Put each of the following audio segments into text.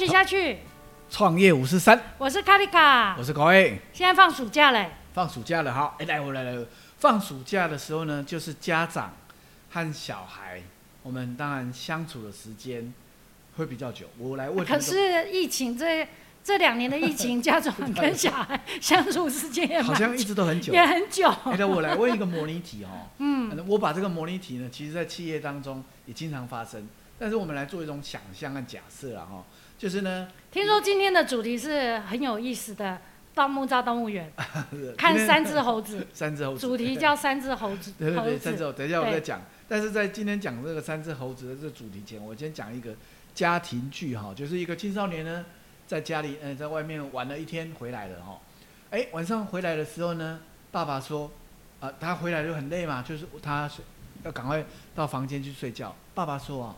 续下去。创业五十三，我是卡丽卡我，是高 A。现在放暑假嘞，放暑假了，哈，哎，来，我来来。放暑假的时候呢，就是家长和小孩，我们当然相处的时间会比较久。我来问，可是疫情这这两年的疫情，家长跟小孩相处时间也好像一直都很久。也很久。我来问一个模拟题哦。嗯，我把这个模拟题呢，其实在企业当中也经常发生，但是我们来做一种想象和假设啊，哈，就是呢，听说今天的主题是很有意思的，盗墓造动物园，看三只猴子，三只猴子，主题叫三只猴子。对对对，三只猴，等一下我再讲。但是在今天讲这个三只猴子的这个主题前，我先讲一个家庭剧哈，就是一个青少年呢，在家里呃在外面玩了一天回来了哈，哎晚上回来的时候呢，爸爸说，啊、他回来就很累嘛，就是他睡要赶快到房间去睡觉。爸爸说啊，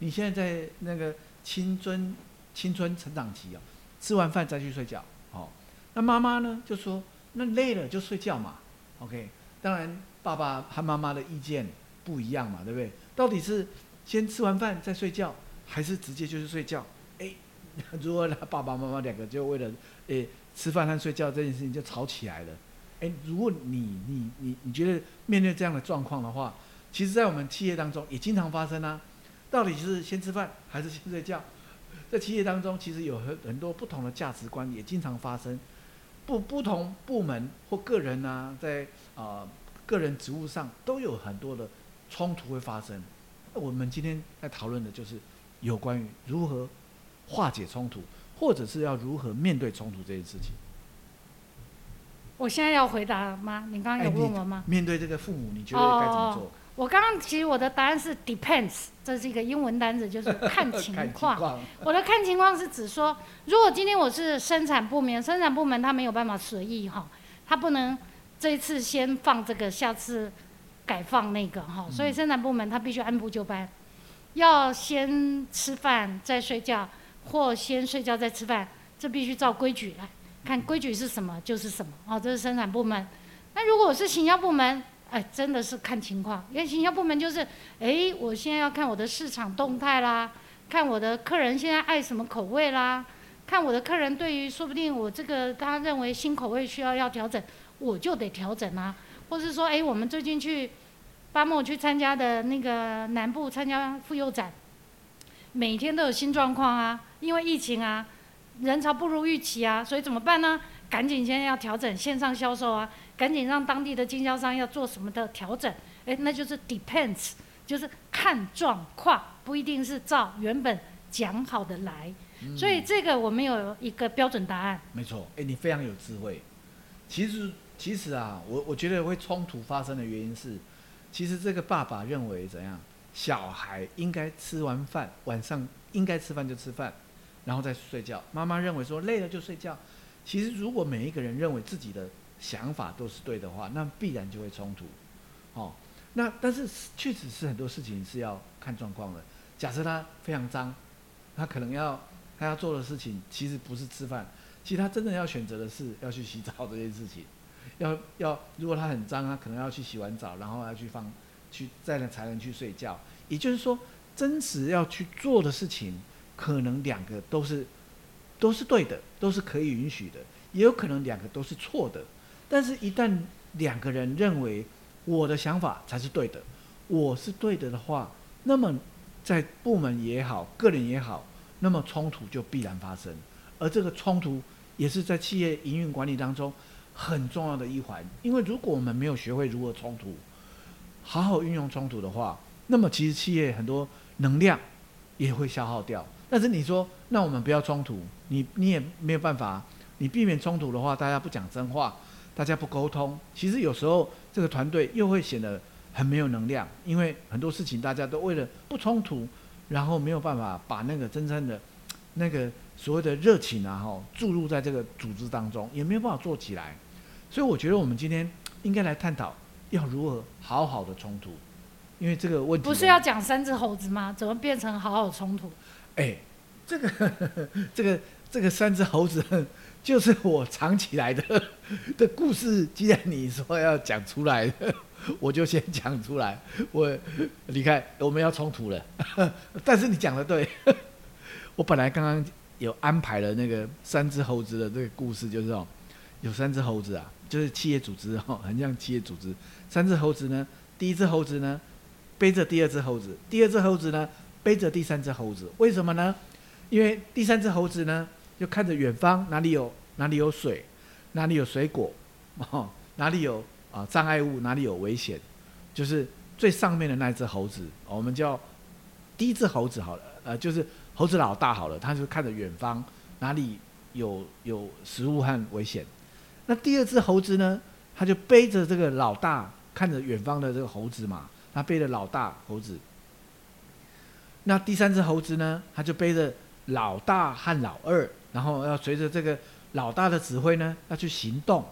你现在在那个青春青春成长期啊，吃完饭再去睡觉，哦，那妈妈呢就说，那累了就睡觉嘛，OK。当然，爸爸和妈妈的意见不一样嘛，对不对？到底是先吃完饭再睡觉，还是直接就是睡觉？诶，如果他爸爸妈妈两个就为了诶吃饭和睡觉这件事情就吵起来了，诶，如果你你你你觉得面对这样的状况的话，其实，在我们企业当中也经常发生啊。到底是先吃饭还是先睡觉？在企业当中，其实有很很多不同的价值观也经常发生。不不同部门或个人啊，在啊、呃个人职务上都有很多的冲突会发生。那我们今天在讨论的就是有关于如何化解冲突，或者是要如何面对冲突这件事情。我现在要回答吗？你刚刚有问我吗？面对这个父母，你觉得该怎么做？我刚刚其实我的答案是 depends，这是一个英文单词，就是 看情看况。况，我的看情况是指说，如果今天我是生产部门，生产部门他没有办法随意哈，他不能这一次先放这个，下次改放那个哈，所以生产部门他必须按部就班，要先吃饭再睡觉，或先睡觉再吃饭，这必须照规矩来看，规矩是什么就是什么哦，这是生产部门。那如果我是行销部门，哎，真的是看情况，因为行销部门就是，哎，我现在要看我的市场动态啦，看我的客人现在爱什么口味啦，看我的客人对于说不定我这个他认为新口味需要要调整，我就得调整啊，或是说，哎，我们最近去巴莫去参加的那个南部参加妇幼展，每天都有新状况啊，因为疫情啊，人潮不如预期啊，所以怎么办呢？赶紧现在要调整线上销售啊，赶紧让当地的经销商要做什么的调整，哎，那就是 depends，就是看状况，不一定是照原本讲好的来。所以这个我们有一个标准答案。没错，哎，你非常有智慧。其实，其实啊，我我觉得会冲突发生的原因是，其实这个爸爸认为怎样，小孩应该吃完饭，晚上应该吃饭就吃饭，然后再睡觉。妈妈认为说累了就睡觉。其实，如果每一个人认为自己的想法都是对的话，那必然就会冲突。哦，那但是确实是很多事情是要看状况的。假设他非常脏，他可能要他要做的事情其实不是吃饭，其实他真的要选择的是要去洗澡这件事情。要要，如果他很脏，他可能要去洗完澡，然后要去放去再能才能去睡觉。也就是说，真实要去做的事情，可能两个都是都是对的，都是可以允许的，也有可能两个都是错的。但是，一旦两个人认为我的想法才是对的，我是对的的话，那么在部门也好，个人也好，那么冲突就必然发生。而这个冲突也是在企业营运管理当中很重要的一环。因为如果我们没有学会如何冲突，好好运用冲突的话，那么其实企业很多能量也会消耗掉。但是你说，那我们不要冲突，你你也没有办法。你避免冲突的话，大家不讲真话，大家不沟通，其实有时候这个团队又会显得很没有能量，因为很多事情大家都为了不冲突，然后没有办法把那个真正的那个所谓的热情啊，哈，注入在这个组织当中，也没有办法做起来。所以我觉得我们今天应该来探讨要如何好好的冲突，因为这个问题不是要讲三只猴子吗？怎么变成好好冲突？哎，这个这个这个三只猴子 就是我藏起来的 的故事。既然你说要讲出来，我就先讲出来。我你看我们要冲突了，但是你讲的对，我本来刚刚有安排了那个三只猴子的这个故事，就是哦，有三只猴子啊，就是企业组织哦，很像企业组织。三只猴子呢，第一只猴子呢背着第二只猴子，第二只猴子呢背着第三只猴子。为什么呢？因为第三只猴子呢就看着远方哪里有哪里有水，哪里有水果，哦，哪里有啊障碍物，哪里有危险，就是最上面的那只猴子，我们叫第一只猴子好了，呃，就是猴子老大好了，他就看着远方哪里有有食物和危险。那第二只猴子呢，他就背着这个老大。看着远方的这个猴子嘛，他背着老大猴子。那第三只猴子呢，他就背着老大和老二，然后要随着这个老大的指挥呢，要去行动。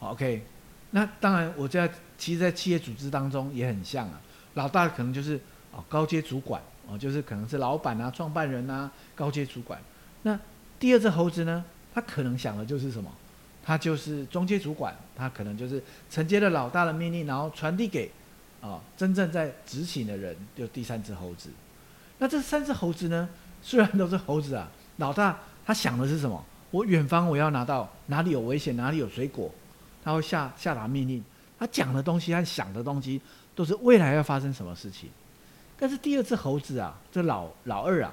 OK，那当然，我在其实，在企业组织当中也很像啊。老大可能就是哦高阶主管哦，就是可能是老板啊、创办人啊、高阶主管。那第二只猴子呢，他可能想的就是什么？他就是中阶主管，他可能就是承接了老大的命令，然后传递给啊真正在执行的人，就第三只猴子。那这三只猴子呢，虽然都是猴子啊，老大他想的是什么？我远方我要拿到哪里有危险，哪里有水果，他会下下达命令。他讲的东西和想的东西都是未来要发生什么事情。但是第二只猴子啊，这老老二啊，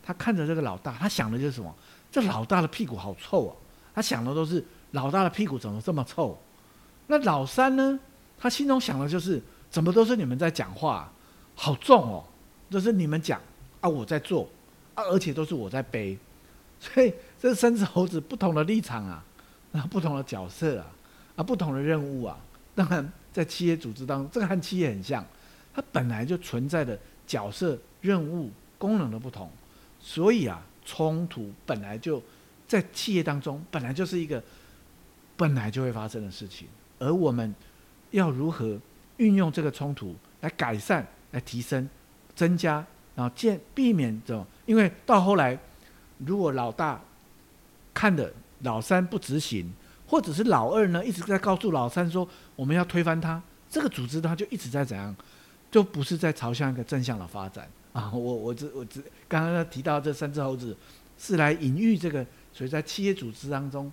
他看着这个老大，他想的就是什么？这老大的屁股好臭啊！他想的都是。老大的屁股怎么这么臭？那老三呢？他心中想的就是：怎么都是你们在讲话，好重哦！都是你们讲啊，我在做啊，而且都是我在背。所以这三只猴子不同的立场啊，啊，不同的角色啊，啊，不同的任务啊。当然，在企业组织当中，这个和企业很像，它本来就存在的角色、任务、功能的不同，所以啊，冲突本来就在企业当中本来就是一个。本来就会发生的事情，而我们要如何运用这个冲突来改善、来提升、增加，然后见避免这种，因为到后来，如果老大看的老三不执行，或者是老二呢一直在告诉老三说我们要推翻他，这个组织它就一直在怎样，就不是在朝向一个正向的发展 啊！我我只我只刚刚提到这三只猴子，是来隐喻这个，所以在企业组织当中。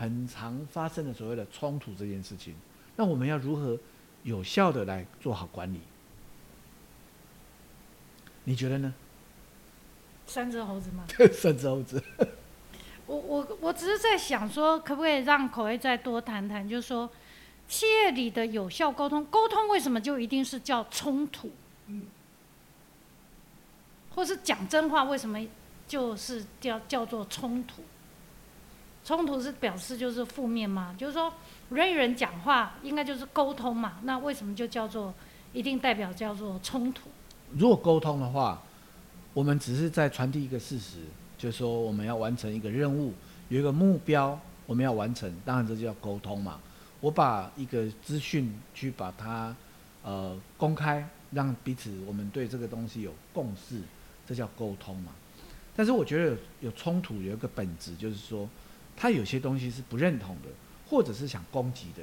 很常发生的所谓的冲突这件事情，那我们要如何有效的来做好管理？你觉得呢？三只猴子吗？三只猴子。我我我只是在想说，可不可以让口味再多谈谈？就是说，企业里的有效沟通，沟通为什么就一定是叫冲突？嗯。或是讲真话，为什么就是叫叫做冲突？冲突是表示就是负面嘛？就是说人与人讲话应该就是沟通嘛？那为什么就叫做一定代表叫做冲突？如果沟通的话，我们只是在传递一个事实，就是说我们要完成一个任务，有一个目标我们要完成，当然这就叫沟通嘛。我把一个资讯去把它呃公开，让彼此我们对这个东西有共识，这叫沟通嘛。但是我觉得有有冲突有一个本质，就是说。他有些东西是不认同的，或者是想攻击的，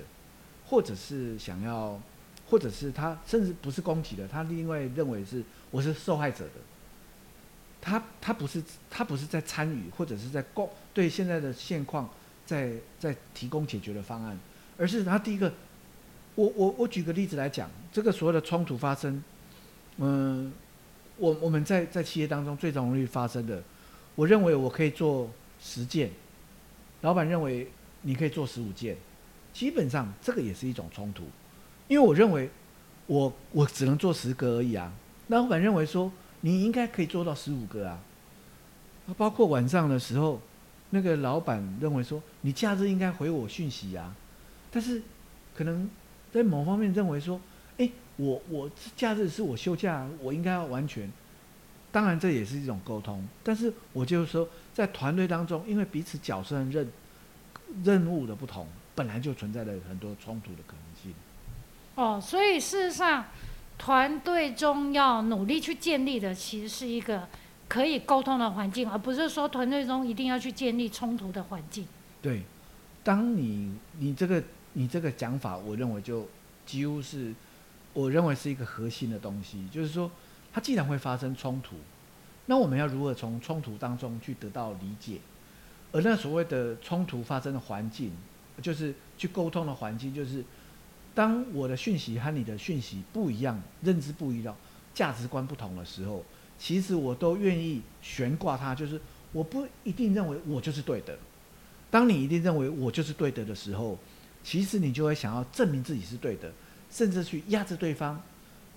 或者是想要，或者是他甚至不是攻击的，他另外认为是我是受害者的。他他不是他不是在参与或者是在供对现在的现况在在提供解决的方案，而是他第一个，我我我举个例子来讲，这个所谓的冲突发生，嗯，我我们在在企业当中最容易发生的，我认为我可以做十件。老板认为你可以做十五件，基本上这个也是一种冲突，因为我认为我我只能做十个而已啊。那老板认为说你应该可以做到十五个啊。包括晚上的时候，那个老板认为说你假日应该回我讯息啊，但是可能在某方面认为说，哎，我我假日是我休假，我应该要完全。当然这也是一种沟通，但是我就是说。在团队当中，因为彼此角色任任务的不同，本来就存在了很多冲突的可能性。哦，所以事实上，团队中要努力去建立的，其实是一个可以沟通的环境，而不是说团队中一定要去建立冲突的环境。对，当你你这个你这个讲法，我认为就几乎是我认为是一个核心的东西，就是说，它既然会发生冲突。那我们要如何从冲突当中去得到理解？而那所谓的冲突发生的环境，就是去沟通的环境，就是当我的讯息和你的讯息不一样，认知不一样，价值观不同的时候，其实我都愿意悬挂它，就是我不一定认为我就是对的。当你一定认为我就是对的的时候，其实你就会想要证明自己是对的，甚至去压制对方，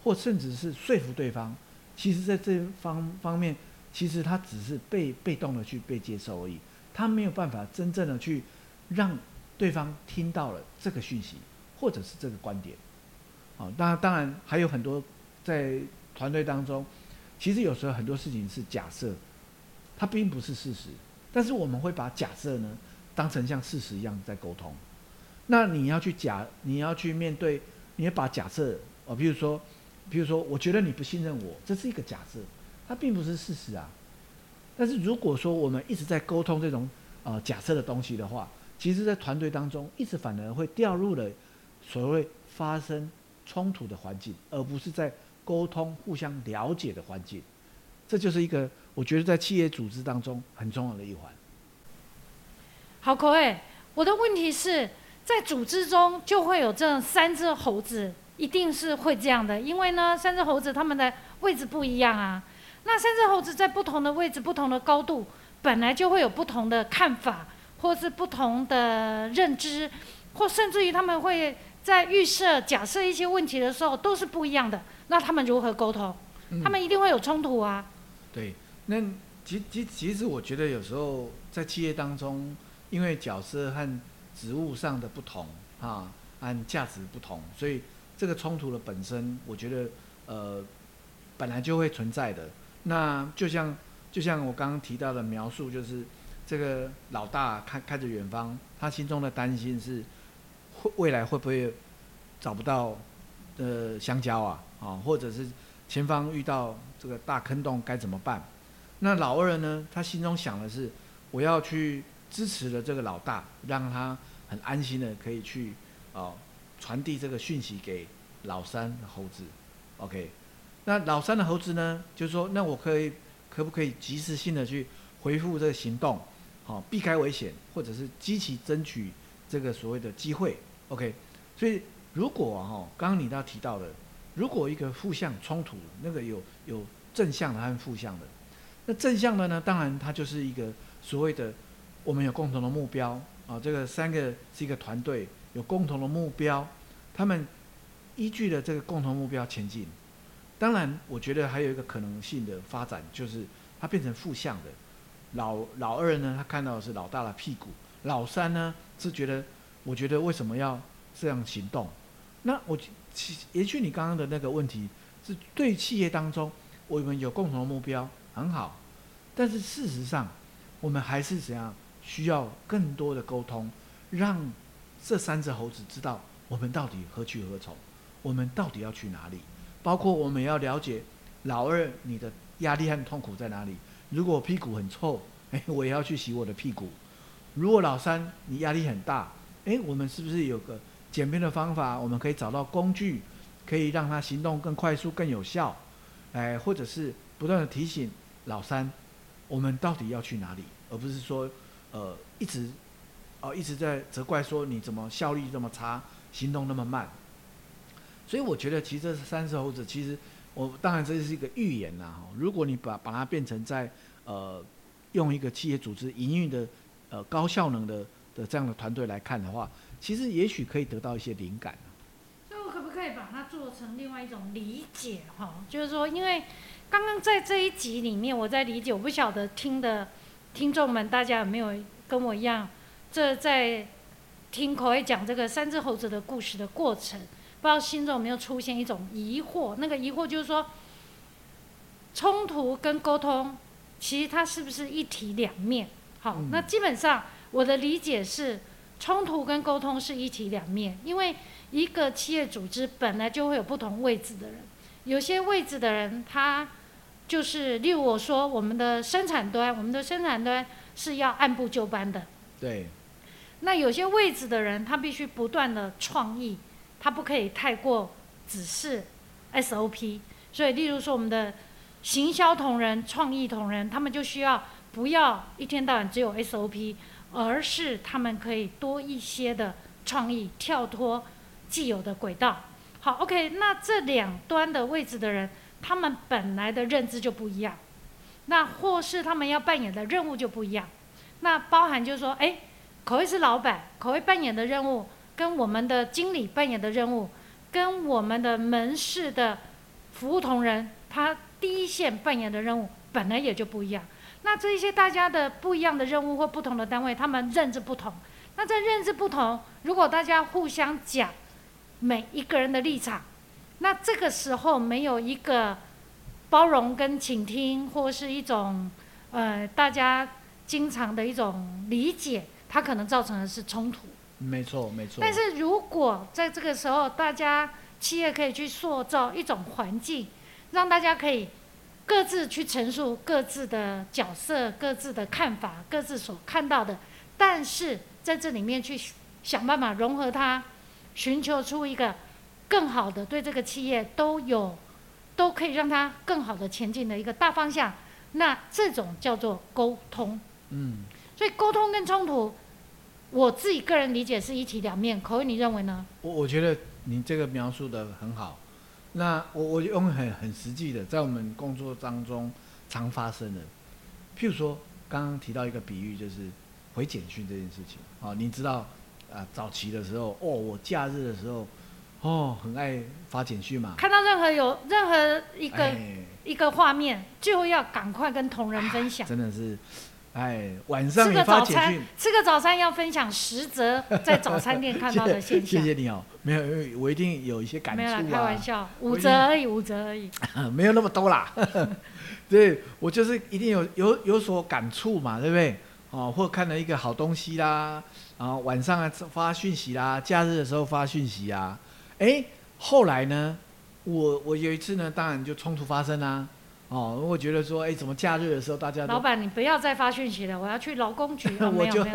或甚至是说服对方。其实，在这方方面，其实他只是被被动的去被接受而已，他没有办法真正的去让对方听到了这个讯息，或者是这个观点。啊，当然，当然还有很多在团队当中，其实有时候很多事情是假设，它并不是事实，但是我们会把假设呢当成像事实一样在沟通。那你要去假，你要去面对，你要把假设，哦，比如说。比如说，我觉得你不信任我，这是一个假设，它并不是事实啊。但是如果说我们一直在沟通这种呃假设的东西的话，其实，在团队当中，一直反而会掉入了所谓发生冲突的环境，而不是在沟通、互相了解的环境。这就是一个我觉得在企业组织当中很重要的一环。好，口味，我的问题是在组织中就会有这三只猴子。一定是会这样的，因为呢，三只猴子它们的位置不一样啊。那三只猴子在不同的位置、不同的高度，本来就会有不同的看法，或是不同的认知，或甚至于他们会在预设、假设一些问题的时候都是不一样的。那他们如何沟通？他们一定会有冲突啊。对，那其其其实我觉得有时候在企业当中，因为角色和职务上的不同啊，按价值不同，所以。这个冲突的本身，我觉得，呃，本来就会存在的。那就像就像我刚刚提到的描述，就是这个老大看看着远方，他心中的担心是，会未来会不会找不到呃香蕉啊啊，或者是前方遇到这个大坑洞该怎么办？那老二呢，他心中想的是，我要去支持了这个老大，让他很安心的可以去啊。传递这个讯息给老三的猴子，OK，那老三的猴子呢，就是说，那我可以可不可以及时性的去回复这个行动，好，避开危险，或者是积极争取这个所谓的机会，OK，所以如果哈，刚刚你都提到的，如果一个负向冲突，那个有有正向的和负向的，那正向的呢，当然它就是一个所谓的我们有共同的目标啊，这个三个是一个团队。有共同的目标，他们依据的这个共同目标前进。当然，我觉得还有一个可能性的发展，就是它变成负向的。老老二呢，他看到的是老大的屁股；老三呢，是觉得，我觉得为什么要这样行动？那我其也许你刚刚的那个问题是对企业当中我们有共同的目标很好，但是事实上，我们还是怎样需要更多的沟通，让。这三只猴子知道我们到底何去何从，我们到底要去哪里？包括我们要了解老二你的压力和痛苦在哪里。如果屁股很臭，哎，我也要去洗我的屁股。如果老三你压力很大，哎，我们是不是有个简便的方法？我们可以找到工具，可以让他行动更快速、更有效。哎，或者是不断的提醒老三，我们到底要去哪里，而不是说，呃，一直。哦，一直在责怪说你怎么效率这么差，行动那么慢。所以我觉得，其实这三只猴子，其实我当然这是一个预言呐。哈，如果你把把它变成在呃用一个企业组织营运的呃高效能的的这样的团队来看的话，其实也许可以得到一些灵感。所以我可不可以把它做成另外一种理解？哈，就是说，因为刚刚在这一集里面，我在理解，我不晓得听的听众们大家有没有跟我一样。这在听口爱讲这个三只猴子的故事的过程，不知道心中有没有出现一种疑惑？那个疑惑就是说，冲突跟沟通，其实它是不是一体两面？好，那基本上我的理解是，冲突跟沟通是一体两面，因为一个企业组织本来就会有不同位置的人，有些位置的人他就是，例如我说我们的生产端，我们的生产端是要按部就班的，对。那有些位置的人，他必须不断的创意，他不可以太过只是 SOP。所以，例如说我们的行销同仁、创意同仁，他们就需要不要一天到晚只有 SOP，而是他们可以多一些的创意，跳脱既有的轨道。好，OK，那这两端的位置的人，他们本来的认知就不一样，那或是他们要扮演的任务就不一样。那包含就是说，哎，口味是老板，口味扮演的任务跟我们的经理扮演的任务，跟我们的门市的服务同仁，他第一线扮演的任务本来也就不一样。那这一些大家的不一样的任务或不同的单位，他们认知不同。那在认知不同，如果大家互相讲每一个人的立场，那这个时候没有一个包容跟倾听，或是一种呃大家经常的一种理解，它可能造成的是冲突。没错，没错。但是如果在这个时候，大家企业可以去塑造一种环境，让大家可以各自去陈述各自的角色、各自的看法、各自所看到的，但是在这里面去想办法融合它，寻求出一个更好的对这个企业都有都可以让它更好的前进的一个大方向，那这种叫做沟通。嗯，所以沟通跟冲突。我自己个人理解是一体两面，口味你认为呢？我我觉得你这个描述的很好。那我我用很很实际的，在我们工作当中常发生的，譬如说刚刚提到一个比喻，就是回简讯这件事情。哦，你知道啊，早期的时候，哦，我假日的时候，哦，很爱发简讯嘛。看到任何有任何一个一个画面，就要赶快跟同仁分享。真的是。哎，晚上也发简讯，吃个早餐要分享十则在早餐店看到的 现象。谢谢你哦，没有，因为我一定有一些感触啊。开玩笑，五折而已，五折而已。没有那么多啦，对我就是一定有有有所感触嘛，对不对？哦，或看了一个好东西啦，然后晚上啊发讯息啦，假日的时候发讯息啊。哎，后来呢，我我有一次呢，当然就冲突发生啦。哦，我觉得说，哎，怎么假日的时候大家老板，你不要再发讯息了，我要去劳工局。我就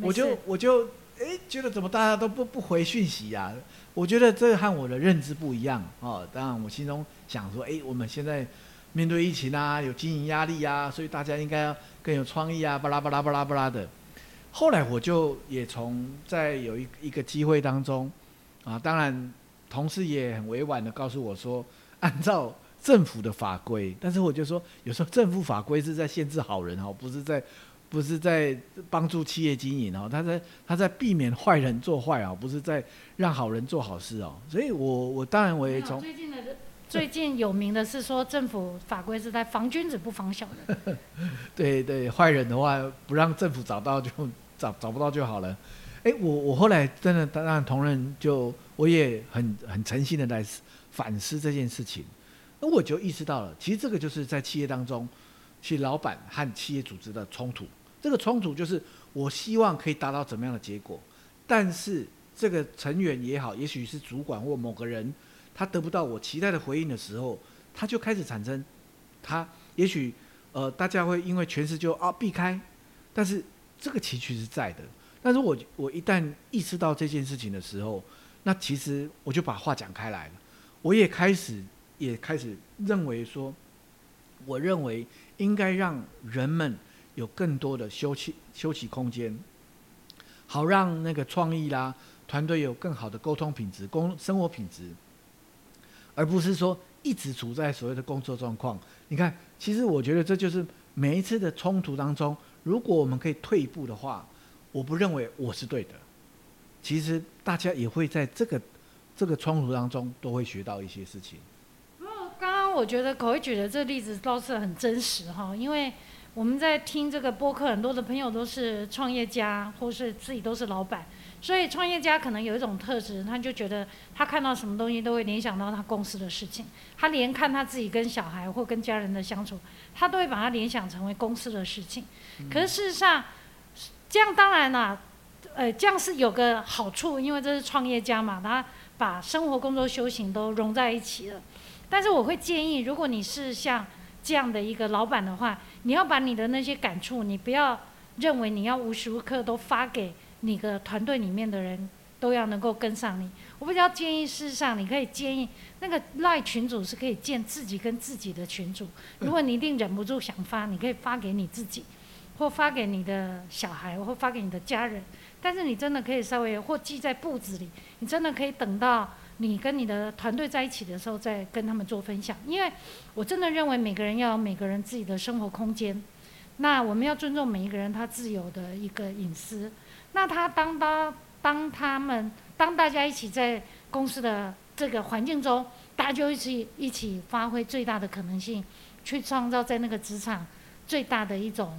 我就我就哎，觉得怎么大家都不不回讯息呀？我觉得这和我的认知不一样哦。当然，我心中想说，哎，我们现在面对疫情啊，有经营压力啊，所以大家应该要更有创意啊，巴拉巴拉巴拉巴拉的。后来我就也从在有一一个机会当中啊，当然同事也很委婉的告诉我说，按照。政府的法规，但是我就说，有时候政府法规是在限制好人哦，不是在，不是在帮助企业经营哦，他在他在避免坏人做坏哦，不是在让好人做好事哦。所以我我当然我也从最近的最近有名的是说，政府法规是在防君子不防小人。对对，坏人的话不让政府找到就找找不到就好了。哎，我我后来真的当然同仁就我也很很诚心的来反思这件事情。那我就意识到了，其实这个就是在企业当中，其实老板和企业组织的冲突。这个冲突就是我希望可以达到怎么样的结果，但是这个成员也好，也许是主管或某个人，他得不到我期待的回应的时候，他就开始产生，他也许呃大家会因为全势就啊避开，但是这个情绪是在的。但是我我一旦意识到这件事情的时候，那其实我就把话讲开来了，我也开始。也开始认为说，我认为应该让人们有更多的休息休息空间，好让那个创意啦团队有更好的沟通品质、工生活品质，而不是说一直处在所谓的工作状况。你看，其实我觉得这就是每一次的冲突当中，如果我们可以退一步的话，我不认为我是对的。其实大家也会在这个这个冲突当中都会学到一些事情。我觉得口味举的这个例子倒是很真实哈，因为我们在听这个播客，很多的朋友都是创业家，或是自己都是老板，所以创业家可能有一种特质，他就觉得他看到什么东西都会联想到他公司的事情，他连看他自己跟小孩或跟家人的相处，他都会把它联想成为公司的事情。可是事实上，这样当然啦，呃，这样是有个好处，因为这是创业家嘛，他把生活、工作、修行都融在一起了。但是我会建议，如果你是像这样的一个老板的话，你要把你的那些感触，你不要认为你要无时无刻都发给你的团队里面的人都要能够跟上你。我比较建议，事实上你可以建议那个赖群主是可以建自己跟自己的群主。如果你一定忍不住想发，你可以发给你自己，或发给你的小孩，或发给你的家人。但是你真的可以稍微或记在簿子里，你真的可以等到你跟你的团队在一起的时候再跟他们做分享。因为我真的认为每个人要有每个人自己的生活空间，那我们要尊重每一个人他自由的一个隐私。那他当他当他们当大家一起在公司的这个环境中，大家就一起一起发挥最大的可能性，去创造在那个职场最大的一种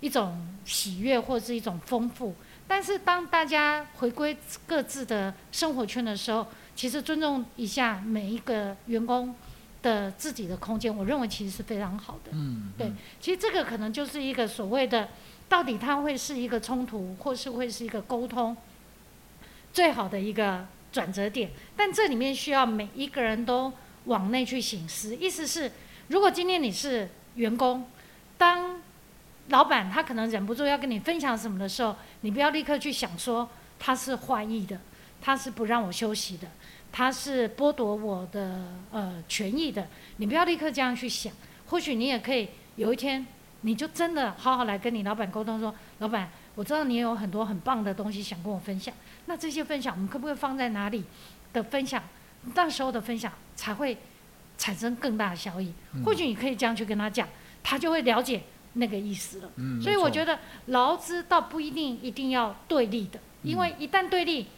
一种喜悦或是一种丰富。但是当大家回归各自的生活圈的时候，其实尊重一下每一个员工的自己的空间，我认为其实是非常好的。嗯，对，其实这个可能就是一个所谓的，到底它会是一个冲突，或是会是一个沟通最好的一个转折点。但这里面需要每一个人都往内去醒思，意思是，如果今天你是员工，当老板他可能忍不住要跟你分享什么的时候，你不要立刻去想说他是坏意的，他是不让我休息的，他是剥夺我的呃权益的。你不要立刻这样去想，或许你也可以有一天，你就真的好好来跟你老板沟通说，老板，我知道你也有很多很棒的东西想跟我分享，那这些分享我们可不可以放在哪里的分享？那时候的分享才会产生更大的效益。或许你可以这样去跟他讲，他就会了解。那个意思了，所以我觉得劳资倒不一定一定要对立的，因为一旦对立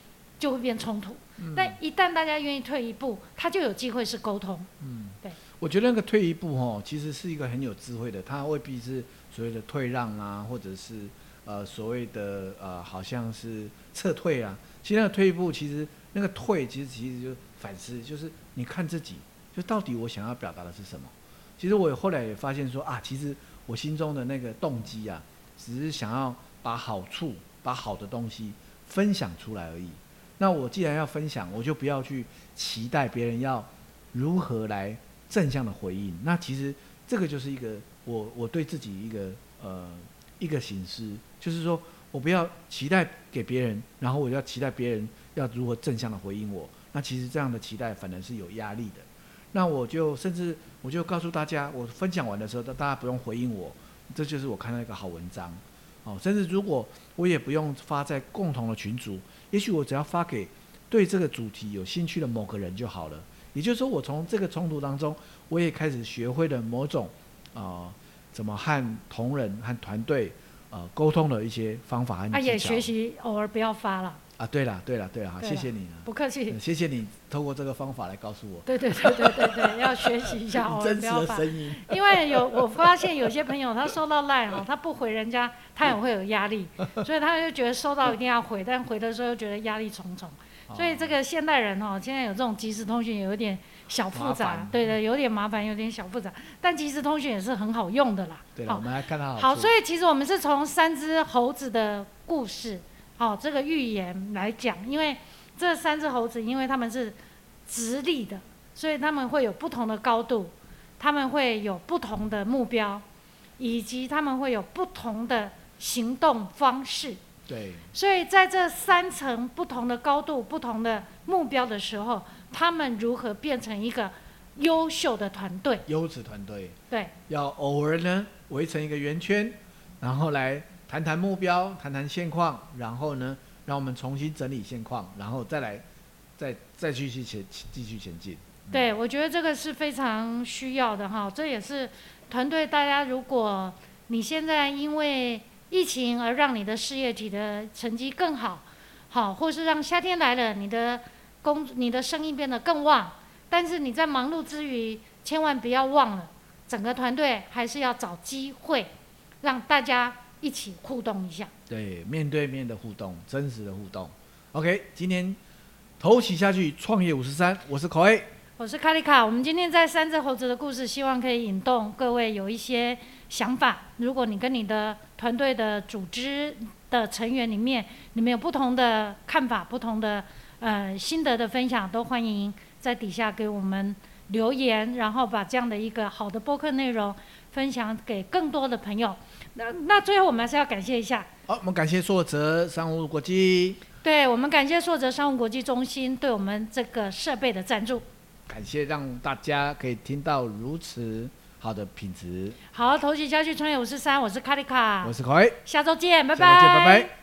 就会变冲突。但一旦大家愿意退一步，他就有机会是沟通。嗯，对。我觉得那个退一步哦，其实是一个很有智慧的，他未必是所谓的退让啊，或者是呃所谓的呃好像是撤退啊。其实那个退一步，其实那个退其实其实就反思，就是你看自己，就到底我想要表达的是什么。其实我后来也发现说啊，其实。我心中的那个动机啊，只是想要把好处、把好的东西分享出来而已。那我既然要分享，我就不要去期待别人要如何来正向的回应。那其实这个就是一个我我对自己一个呃一个形式，就是说我不要期待给别人，然后我要期待别人要如何正向的回应我。那其实这样的期待反而是有压力的。那我就甚至我就告诉大家，我分享完的时候，大大家不用回应我，这就是我看到一个好文章，哦，甚至如果我也不用发在共同的群组，也许我只要发给对这个主题有兴趣的某个人就好了。也就是说，我从这个冲突当中，我也开始学会了某种啊，怎么和同仁和团队呃沟通的一些方法和技巧。也学习偶尔不要发了。啊，对了，对了，对了，好，谢谢你啊不客气。谢谢你透过这个方法来告诉我。对对对对对对，要学习一下哦，真实的声音。因为有我发现有些朋友他收到赖哦，他不回人家，他也会有压力，所以他就觉得收到一定要回，但回的时候又觉得压力重重。所以这个现代人哦，现在有这种即时通讯有一点小复杂，对的，有点麻烦，有点小复杂。但即时通讯也是很好用的啦。对，我们来看它好。所以其实我们是从三只猴子的故事。好，这个预言来讲，因为这三只猴子，因为他们是直立的，所以他们会有不同的高度，他们会有不同的目标，以及他们会有不同的行动方式。对。所以在这三层不同的高度、不同的目标的时候，他们如何变成一个优秀的团队？优质团队。对。要偶尔呢围成一个圆圈，然后来。谈谈目标，谈谈现况，然后呢，让我们重新整理现况，然后再来，再再继续前继续前进。对，我觉得这个是非常需要的哈。这也是团队大家，如果你现在因为疫情而让你的事业体的成绩更好，好，或是让夏天来了，你的工你的生意变得更旺，但是你在忙碌之余，千万不要忘了，整个团队还是要找机会让大家。一起互动一下，对，面对面的互动，真实的互动。OK，今天头起下去，创业五十三，我是口 A，我是卡里卡。我们今天在三只猴子的故事，希望可以引动各位有一些想法。如果你跟你的团队的组织的成员里面，你们有不同的看法、不同的呃心得的分享，都欢迎在底下给我们留言，然后把这样的一个好的播客内容分享给更多的朋友。那那最后我们还是要感谢一下。好，我们感谢硕泽商务国际。对我们感谢硕泽商务国际中心对我们这个设备的赞助。感谢让大家可以听到如此好的品质。好，投起家具创业五十三，我是卡丽卡我，是凯，下周见，拜下周见，拜拜。